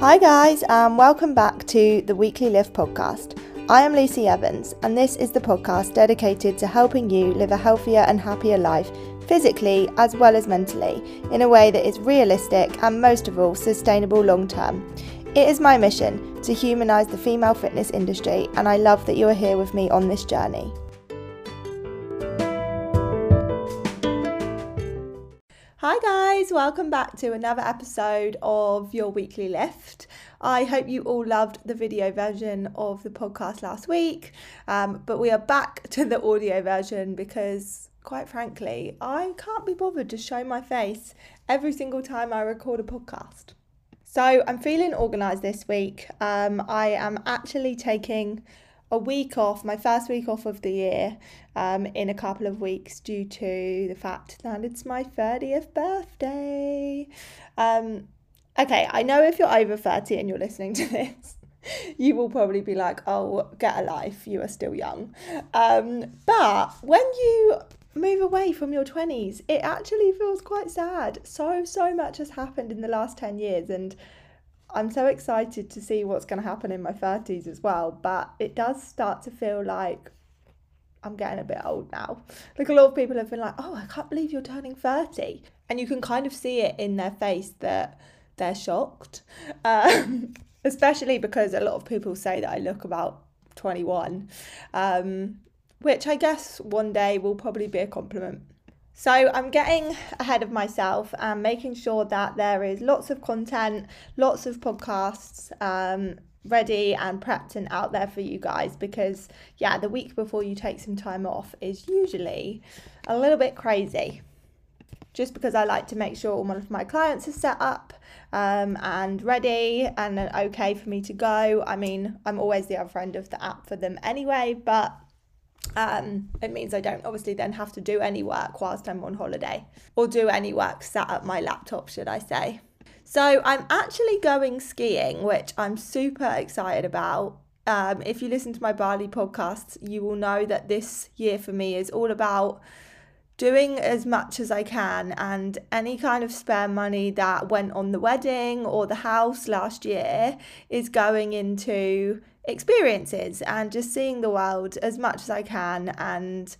Hi, guys, and welcome back to the Weekly Lift podcast. I am Lucy Evans, and this is the podcast dedicated to helping you live a healthier and happier life, physically as well as mentally, in a way that is realistic and, most of all, sustainable long term. It is my mission to humanise the female fitness industry, and I love that you are here with me on this journey. Guys, welcome back to another episode of Your Weekly Lift. I hope you all loved the video version of the podcast last week, um, but we are back to the audio version because, quite frankly, I can't be bothered to show my face every single time I record a podcast. So, I'm feeling organised this week. Um, I am actually taking a week off, my first week off of the year, um, in a couple of weeks due to the fact that it's my 30th birthday. Um, okay, I know if you're over 30 and you're listening to this, you will probably be like, oh, get a life, you are still young. Um, but when you move away from your 20s, it actually feels quite sad. So, so much has happened in the last 10 years, and I'm so excited to see what's going to happen in my 30s as well. But it does start to feel like I'm getting a bit old now. Like a lot of people have been like, oh, I can't believe you're turning 30. And you can kind of see it in their face that they're shocked. Um, especially because a lot of people say that I look about 21, um, which I guess one day will probably be a compliment. So I'm getting ahead of myself and making sure that there is lots of content, lots of podcasts um, ready and prepped and out there for you guys because, yeah, the week before you take some time off is usually a little bit crazy. Just because I like to make sure all of my clients are set up um, and ready and okay for me to go. I mean, I'm always the other end of the app for them anyway, but um, it means I don't obviously then have to do any work whilst I'm on holiday or do any work sat at my laptop, should I say. So I'm actually going skiing, which I'm super excited about. Um, if you listen to my Bali podcasts, you will know that this year for me is all about doing as much as I can and any kind of spare money that went on the wedding or the house last year is going into experiences and just seeing the world as much as I can and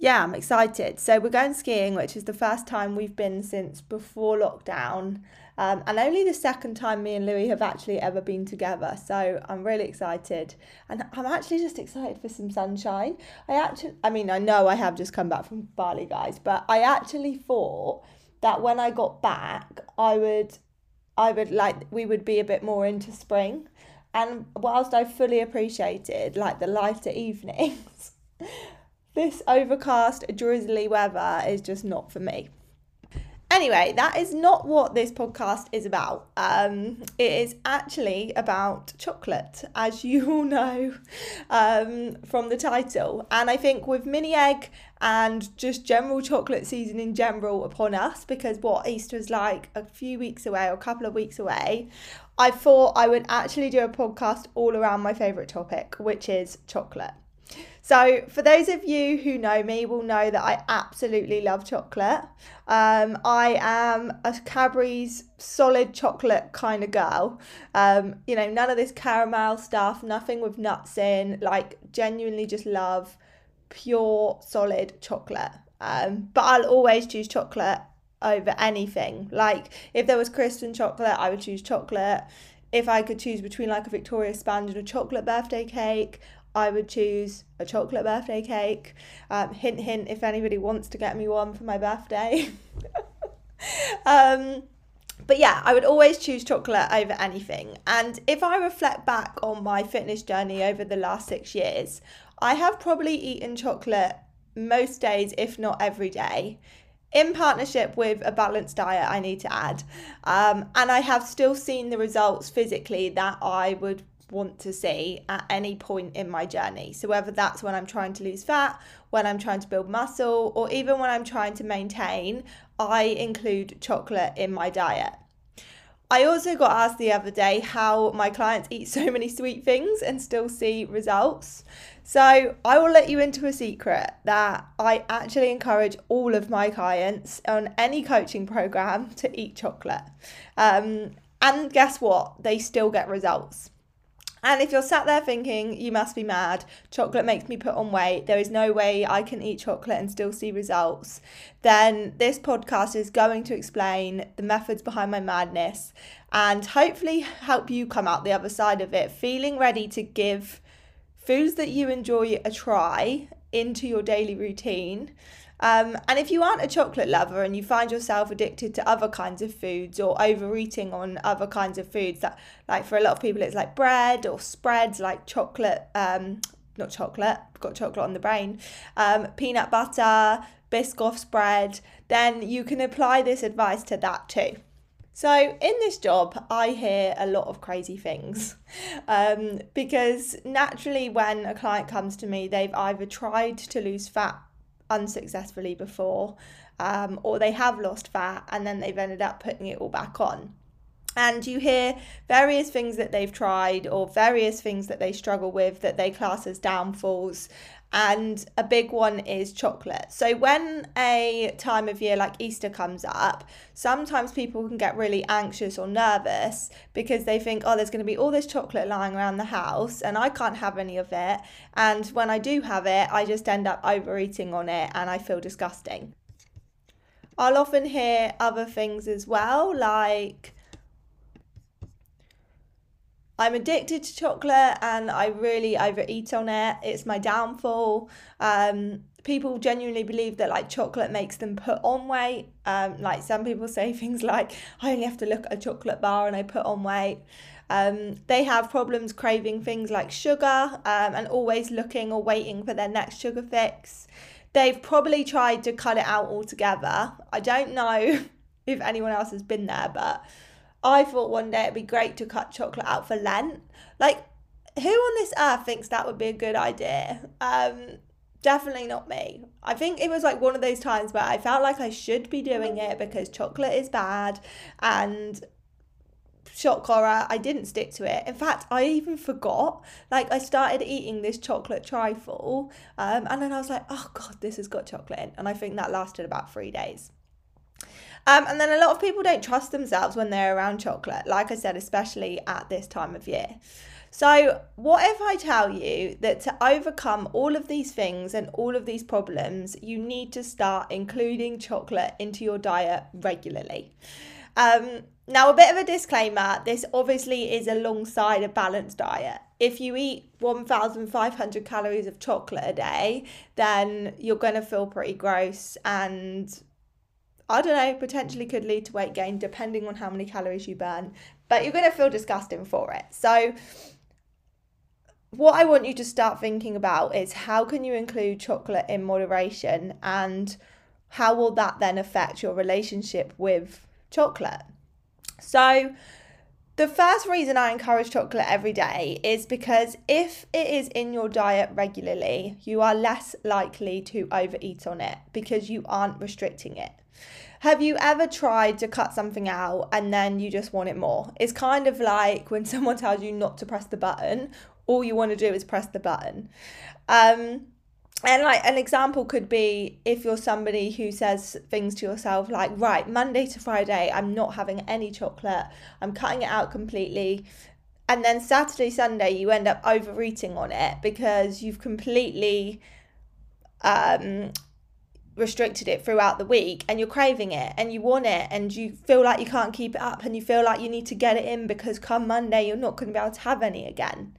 yeah, I'm excited. So we're going skiing, which is the first time we've been since before lockdown. Um, and only the second time me and Louis have actually ever been together. So I'm really excited. And I'm actually just excited for some sunshine. I actually, I mean, I know I have just come back from Bali, guys, but I actually thought that when I got back, I would, I would like, we would be a bit more into spring. And whilst I fully appreciated like the lighter evenings, this overcast, drizzly weather is just not for me. Anyway, that is not what this podcast is about. Um, it is actually about chocolate, as you all know um, from the title. And I think with mini egg and just general chocolate season in general upon us, because what Easter is like a few weeks away or a couple of weeks away, I thought I would actually do a podcast all around my favourite topic, which is chocolate. So, for those of you who know me, will know that I absolutely love chocolate. Um, I am a Cadbury's solid chocolate kind of girl. Um, you know, none of this caramel stuff, nothing with nuts in. Like, genuinely just love pure solid chocolate. Um, but I'll always choose chocolate over anything. Like, if there was crisps and chocolate, I would choose chocolate if I could choose between like a Victoria Sponge and a chocolate birthday cake, I would choose a chocolate birthday cake. Um, hint, hint, if anybody wants to get me one for my birthday. um, but yeah, I would always choose chocolate over anything. And if I reflect back on my fitness journey over the last six years, I have probably eaten chocolate most days, if not every day, in partnership with a balanced diet, I need to add. Um, and I have still seen the results physically that I would want to see at any point in my journey. So, whether that's when I'm trying to lose fat, when I'm trying to build muscle, or even when I'm trying to maintain, I include chocolate in my diet. I also got asked the other day how my clients eat so many sweet things and still see results. So, I will let you into a secret that I actually encourage all of my clients on any coaching program to eat chocolate. Um, And guess what? They still get results. And if you're sat there thinking, you must be mad, chocolate makes me put on weight, there is no way I can eat chocolate and still see results, then this podcast is going to explain the methods behind my madness and hopefully help you come out the other side of it feeling ready to give foods that you enjoy a try into your daily routine um, and if you aren't a chocolate lover and you find yourself addicted to other kinds of foods or overeating on other kinds of foods, that like for a lot of people it's like bread or spreads like chocolate, um, not chocolate, got chocolate on the brain, um, peanut butter, Biscoff spread, then you can apply this advice to that too. So, in this job, I hear a lot of crazy things um, because naturally, when a client comes to me, they've either tried to lose fat unsuccessfully before, um, or they have lost fat and then they've ended up putting it all back on. And you hear various things that they've tried or various things that they struggle with that they class as downfalls and a big one is chocolate. So when a time of year like Easter comes up, sometimes people can get really anxious or nervous because they think, oh, there's going to be all this chocolate lying around the house and I can't have any of it. And when I do have it, I just end up overeating on it and I feel disgusting. I'll often hear other things as well, like I'm addicted to chocolate and I really overeat on it. It's my downfall. Um, people genuinely believe that like chocolate makes them put on weight. Um, like some people say things like, I only have to look at a chocolate bar and I put on weight. Um, they have problems craving things like sugar um, and always looking or waiting for their next sugar fix. They've probably tried to cut it out altogether. I don't know if anyone else has been there, but I thought one day it'd be great to cut chocolate out for Lent. Like, who on this earth thinks that would be a good idea? Um, definitely not me. I think it was like one of those times where I felt like I should be doing it because chocolate is bad and shock horror i didn't stick to it in fact i even forgot like i started eating this chocolate trifle um, and then i was like oh god this has got chocolate in and i think that lasted about three days um, and then a lot of people don't trust themselves when they're around chocolate, like I said, especially at this time of year. So, what if I tell you that to overcome all of these things and all of these problems, you need to start including chocolate into your diet regularly? Um, now, a bit of a disclaimer this obviously is alongside a balanced diet. If you eat 1,500 calories of chocolate a day, then you're going to feel pretty gross and I don't know, potentially could lead to weight gain depending on how many calories you burn, but you're going to feel disgusting for it. So, what I want you to start thinking about is how can you include chocolate in moderation and how will that then affect your relationship with chocolate? So, the first reason I encourage chocolate every day is because if it is in your diet regularly, you are less likely to overeat on it because you aren't restricting it. Have you ever tried to cut something out and then you just want it more? It's kind of like when someone tells you not to press the button, all you want to do is press the button. Um, and like an example could be if you're somebody who says things to yourself like right monday to friday i'm not having any chocolate i'm cutting it out completely and then saturday sunday you end up overeating on it because you've completely um restricted it throughout the week and you're craving it and you want it and you feel like you can't keep it up and you feel like you need to get it in because come Monday you're not going to be able to have any again.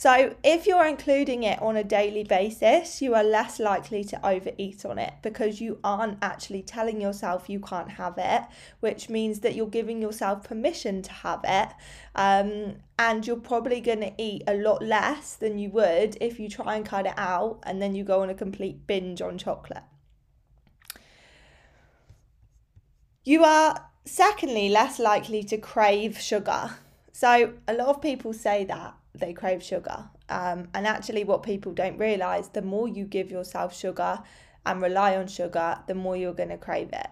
So, if you're including it on a daily basis, you are less likely to overeat on it because you aren't actually telling yourself you can't have it, which means that you're giving yourself permission to have it. Um, and you're probably going to eat a lot less than you would if you try and cut it out and then you go on a complete binge on chocolate. You are, secondly, less likely to crave sugar. So, a lot of people say that they crave sugar. Um, and actually, what people don't realize, the more you give yourself sugar and rely on sugar, the more you're going to crave it.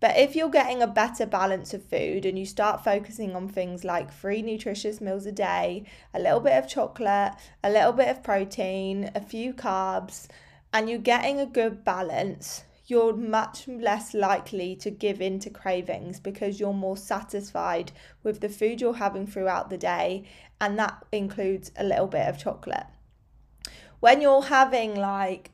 But if you're getting a better balance of food and you start focusing on things like three nutritious meals a day, a little bit of chocolate, a little bit of protein, a few carbs, and you're getting a good balance, you're much less likely to give in to cravings because you're more satisfied with the food you're having throughout the day, and that includes a little bit of chocolate. When you're having like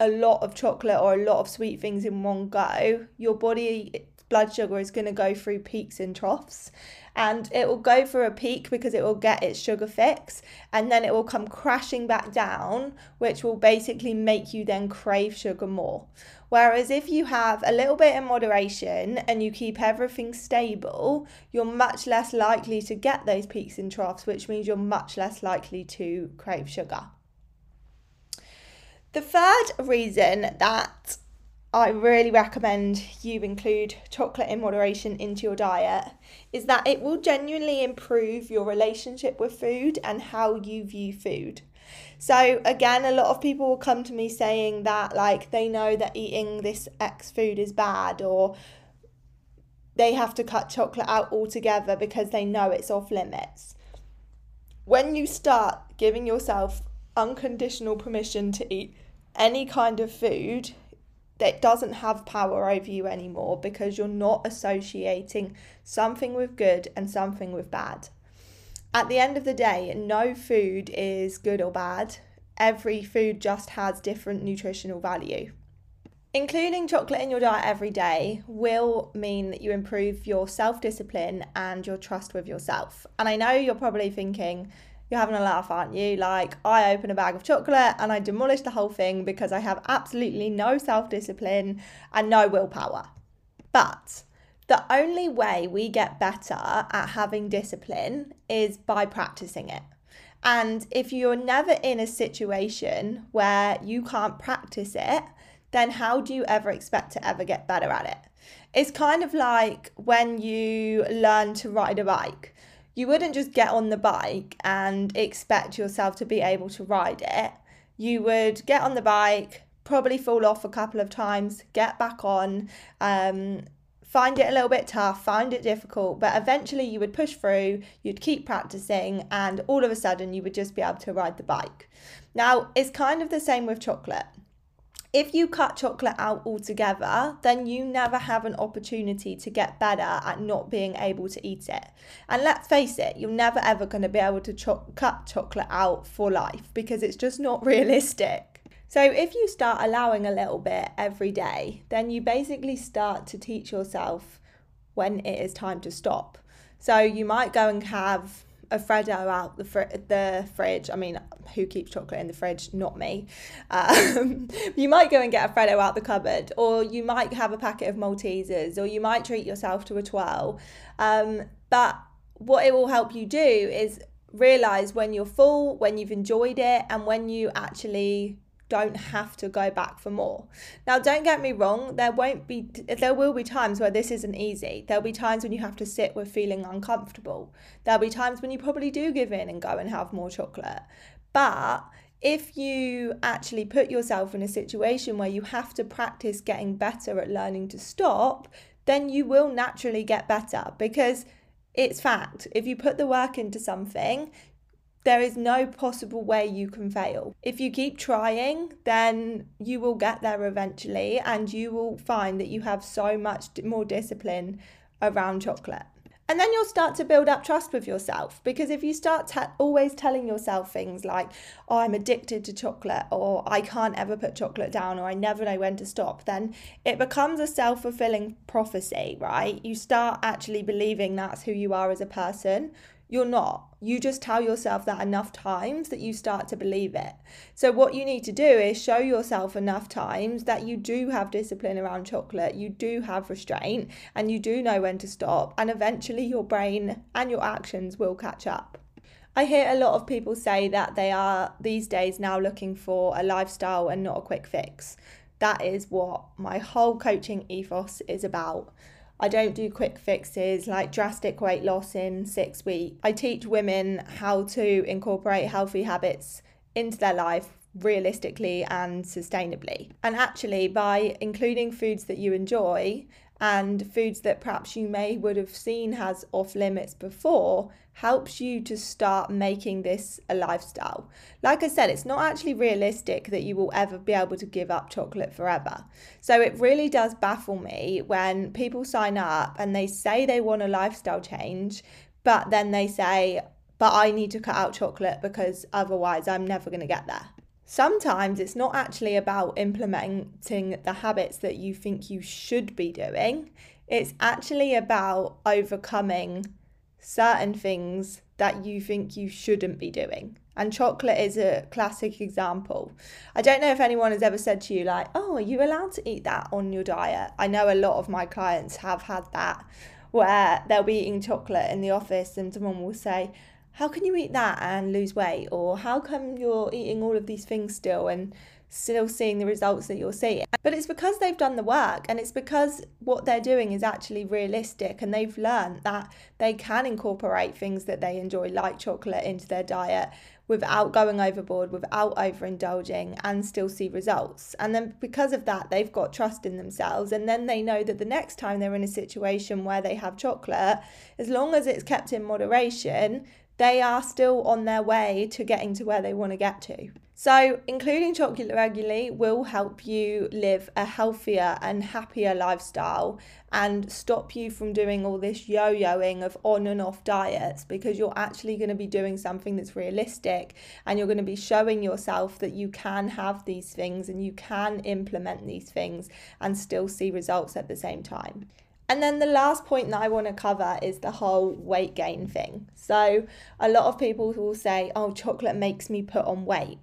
a lot of chocolate or a lot of sweet things in one go, your body blood sugar is going to go through peaks and troughs and it will go for a peak because it will get its sugar fix and then it will come crashing back down which will basically make you then crave sugar more. Whereas if you have a little bit in moderation and you keep everything stable you're much less likely to get those peaks and troughs which means you're much less likely to crave sugar. The third reason that I really recommend you include chocolate in moderation into your diet is that it will genuinely improve your relationship with food and how you view food. So again, a lot of people will come to me saying that like they know that eating this X food is bad or they have to cut chocolate out altogether because they know it's off limits. When you start giving yourself unconditional permission to eat any kind of food, that doesn't have power over you anymore because you're not associating something with good and something with bad. At the end of the day, no food is good or bad. Every food just has different nutritional value. Including chocolate in your diet every day will mean that you improve your self discipline and your trust with yourself. And I know you're probably thinking, you're having a laugh, aren't you? Like, I open a bag of chocolate and I demolish the whole thing because I have absolutely no self discipline and no willpower. But the only way we get better at having discipline is by practicing it. And if you're never in a situation where you can't practice it, then how do you ever expect to ever get better at it? It's kind of like when you learn to ride a bike you wouldn't just get on the bike and expect yourself to be able to ride it. You would get on the bike, probably fall off a couple of times, get back on, um, find it a little bit tough, find it difficult, but eventually you would push through, you'd keep practicing, and all of a sudden you would just be able to ride the bike. Now, it's kind of the same with chocolate if you cut chocolate out altogether, then you never have an opportunity to get better at not being able to eat it. And let's face it, you're never ever going to be able to cho- cut chocolate out for life because it's just not realistic. So, if you start allowing a little bit every day, then you basically start to teach yourself when it is time to stop. So, you might go and have a Freddo out the fr- the fridge. I mean, who keeps chocolate in the fridge? Not me. Um, you might go and get a Freddo out the cupboard, or you might have a packet of Maltesers, or you might treat yourself to a twirl. Um, but what it will help you do is realize when you're full, when you've enjoyed it, and when you actually don't have to go back for more. Now, don't get me wrong, there won't be, there will be times where this isn't easy. There'll be times when you have to sit with feeling uncomfortable. There'll be times when you probably do give in and go and have more chocolate. But if you actually put yourself in a situation where you have to practice getting better at learning to stop, then you will naturally get better because it's fact. If you put the work into something, there is no possible way you can fail. If you keep trying, then you will get there eventually, and you will find that you have so much more discipline around chocolate. And then you'll start to build up trust with yourself because if you start t- always telling yourself things like, oh, I'm addicted to chocolate, or I can't ever put chocolate down, or I never know when to stop, then it becomes a self fulfilling prophecy, right? You start actually believing that's who you are as a person you're not. You just tell yourself that enough times that you start to believe it. So, what you need to do is show yourself enough times that you do have discipline around chocolate, you do have restraint, and you do know when to stop. And eventually, your brain and your actions will catch up. I hear a lot of people say that they are these days now looking for a lifestyle and not a quick fix. That is what my whole coaching ethos is about. I don't do quick fixes like drastic weight loss in six weeks. I teach women how to incorporate healthy habits into their life realistically and sustainably. And actually, by including foods that you enjoy and foods that perhaps you may would have seen as off limits before helps you to start making this a lifestyle. Like I said, it's not actually realistic that you will ever be able to give up chocolate forever. So it really does baffle me when people sign up and they say they want a lifestyle change, but then they say, but I need to cut out chocolate because otherwise I'm never going to get there. Sometimes it's not actually about implementing the habits that you think you should be doing, it's actually about overcoming certain things that you think you shouldn't be doing. And chocolate is a classic example. I don't know if anyone has ever said to you, like, oh, are you allowed to eat that on your diet? I know a lot of my clients have had that where they'll be eating chocolate in the office and someone will say, how can you eat that and lose weight? Or how come you're eating all of these things still and still seeing the results that you're seeing? But it's because they've done the work and it's because what they're doing is actually realistic and they've learned that they can incorporate things that they enjoy, like chocolate, into their diet without going overboard, without overindulging, and still see results. And then because of that, they've got trust in themselves. And then they know that the next time they're in a situation where they have chocolate, as long as it's kept in moderation, they are still on their way to getting to where they want to get to. So, including chocolate regularly will help you live a healthier and happier lifestyle and stop you from doing all this yo yoing of on and off diets because you're actually going to be doing something that's realistic and you're going to be showing yourself that you can have these things and you can implement these things and still see results at the same time. And then the last point that I want to cover is the whole weight gain thing. So, a lot of people will say, oh, chocolate makes me put on weight.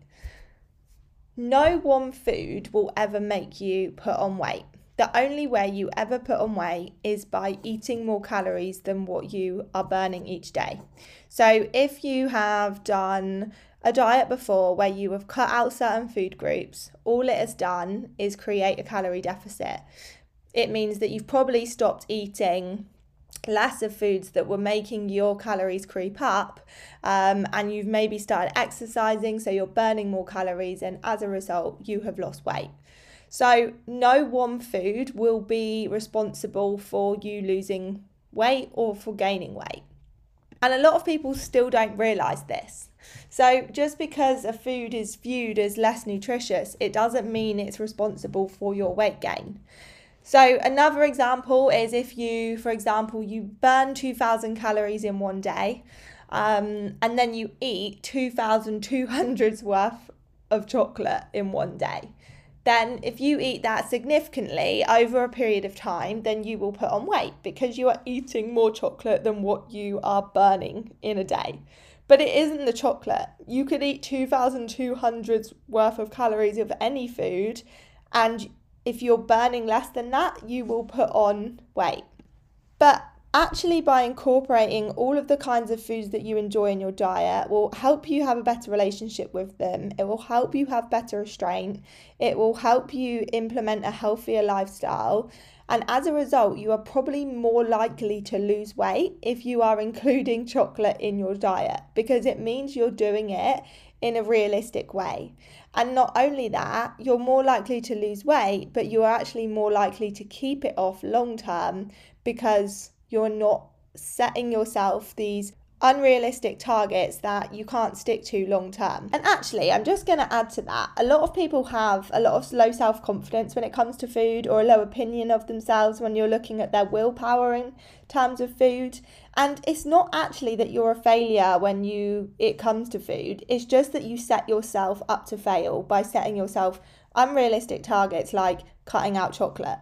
No one food will ever make you put on weight. The only way you ever put on weight is by eating more calories than what you are burning each day. So, if you have done a diet before where you have cut out certain food groups, all it has done is create a calorie deficit it means that you've probably stopped eating less of foods that were making your calories creep up um, and you've maybe started exercising so you're burning more calories and as a result you have lost weight. So no one food will be responsible for you losing weight or for gaining weight. And a lot of people still don't realize this. So just because a food is viewed as less nutritious it doesn't mean it's responsible for your weight gain so another example is if you, for example, you burn 2,000 calories in one day, um, and then you eat 2,200's worth of chocolate in one day. Then, if you eat that significantly over a period of time, then you will put on weight because you are eating more chocolate than what you are burning in a day. But it isn't the chocolate. You could eat 2,200's worth of calories of any food and if you're burning less than that, you will put on weight. But actually, by incorporating all of the kinds of foods that you enjoy in your diet, will help you have a better relationship with them. It will help you have better restraint. It will help you implement a healthier lifestyle. And as a result, you are probably more likely to lose weight if you are including chocolate in your diet because it means you're doing it in a realistic way. And not only that, you're more likely to lose weight, but you are actually more likely to keep it off long term because you're not setting yourself these unrealistic targets that you can't stick to long term. And actually, I'm just going to add to that. A lot of people have a lot of low self confidence when it comes to food or a low opinion of themselves when you're looking at their willpower in terms of food. And it's not actually that you're a failure when you it comes to food. It's just that you set yourself up to fail by setting yourself unrealistic targets like cutting out chocolate.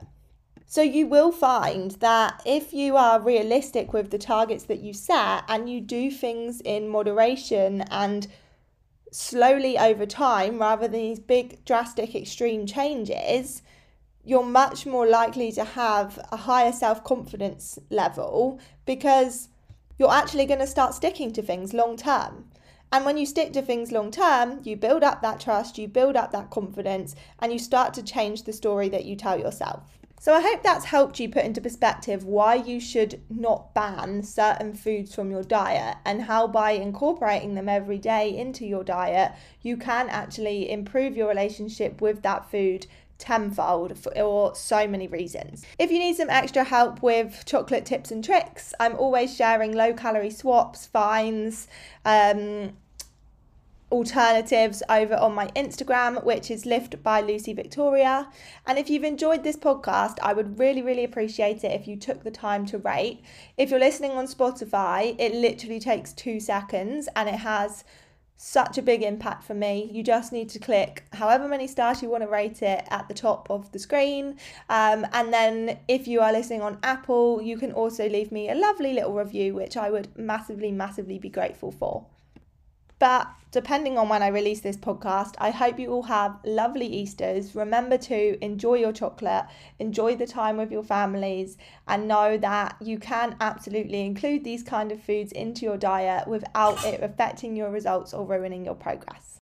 So you will find that if you are realistic with the targets that you set and you do things in moderation and slowly over time rather than these big drastic extreme changes, you're much more likely to have a higher self-confidence level because you're actually going to start sticking to things long term. And when you stick to things long term, you build up that trust, you build up that confidence, and you start to change the story that you tell yourself. So I hope that's helped you put into perspective why you should not ban certain foods from your diet and how by incorporating them every day into your diet, you can actually improve your relationship with that food tenfold for so many reasons. If you need some extra help with chocolate tips and tricks, I'm always sharing low calorie swaps, finds, um, alternatives over on my Instagram, which is Lift by Lucy Victoria. And if you've enjoyed this podcast, I would really, really appreciate it if you took the time to rate. If you're listening on Spotify, it literally takes two seconds and it has such a big impact for me. You just need to click however many stars you want to rate it at the top of the screen. Um, and then if you are listening on Apple, you can also leave me a lovely little review, which I would massively, massively be grateful for. But depending on when I release this podcast, I hope you all have lovely Easters. Remember to enjoy your chocolate, enjoy the time with your families, and know that you can absolutely include these kind of foods into your diet without it affecting your results or ruining your progress.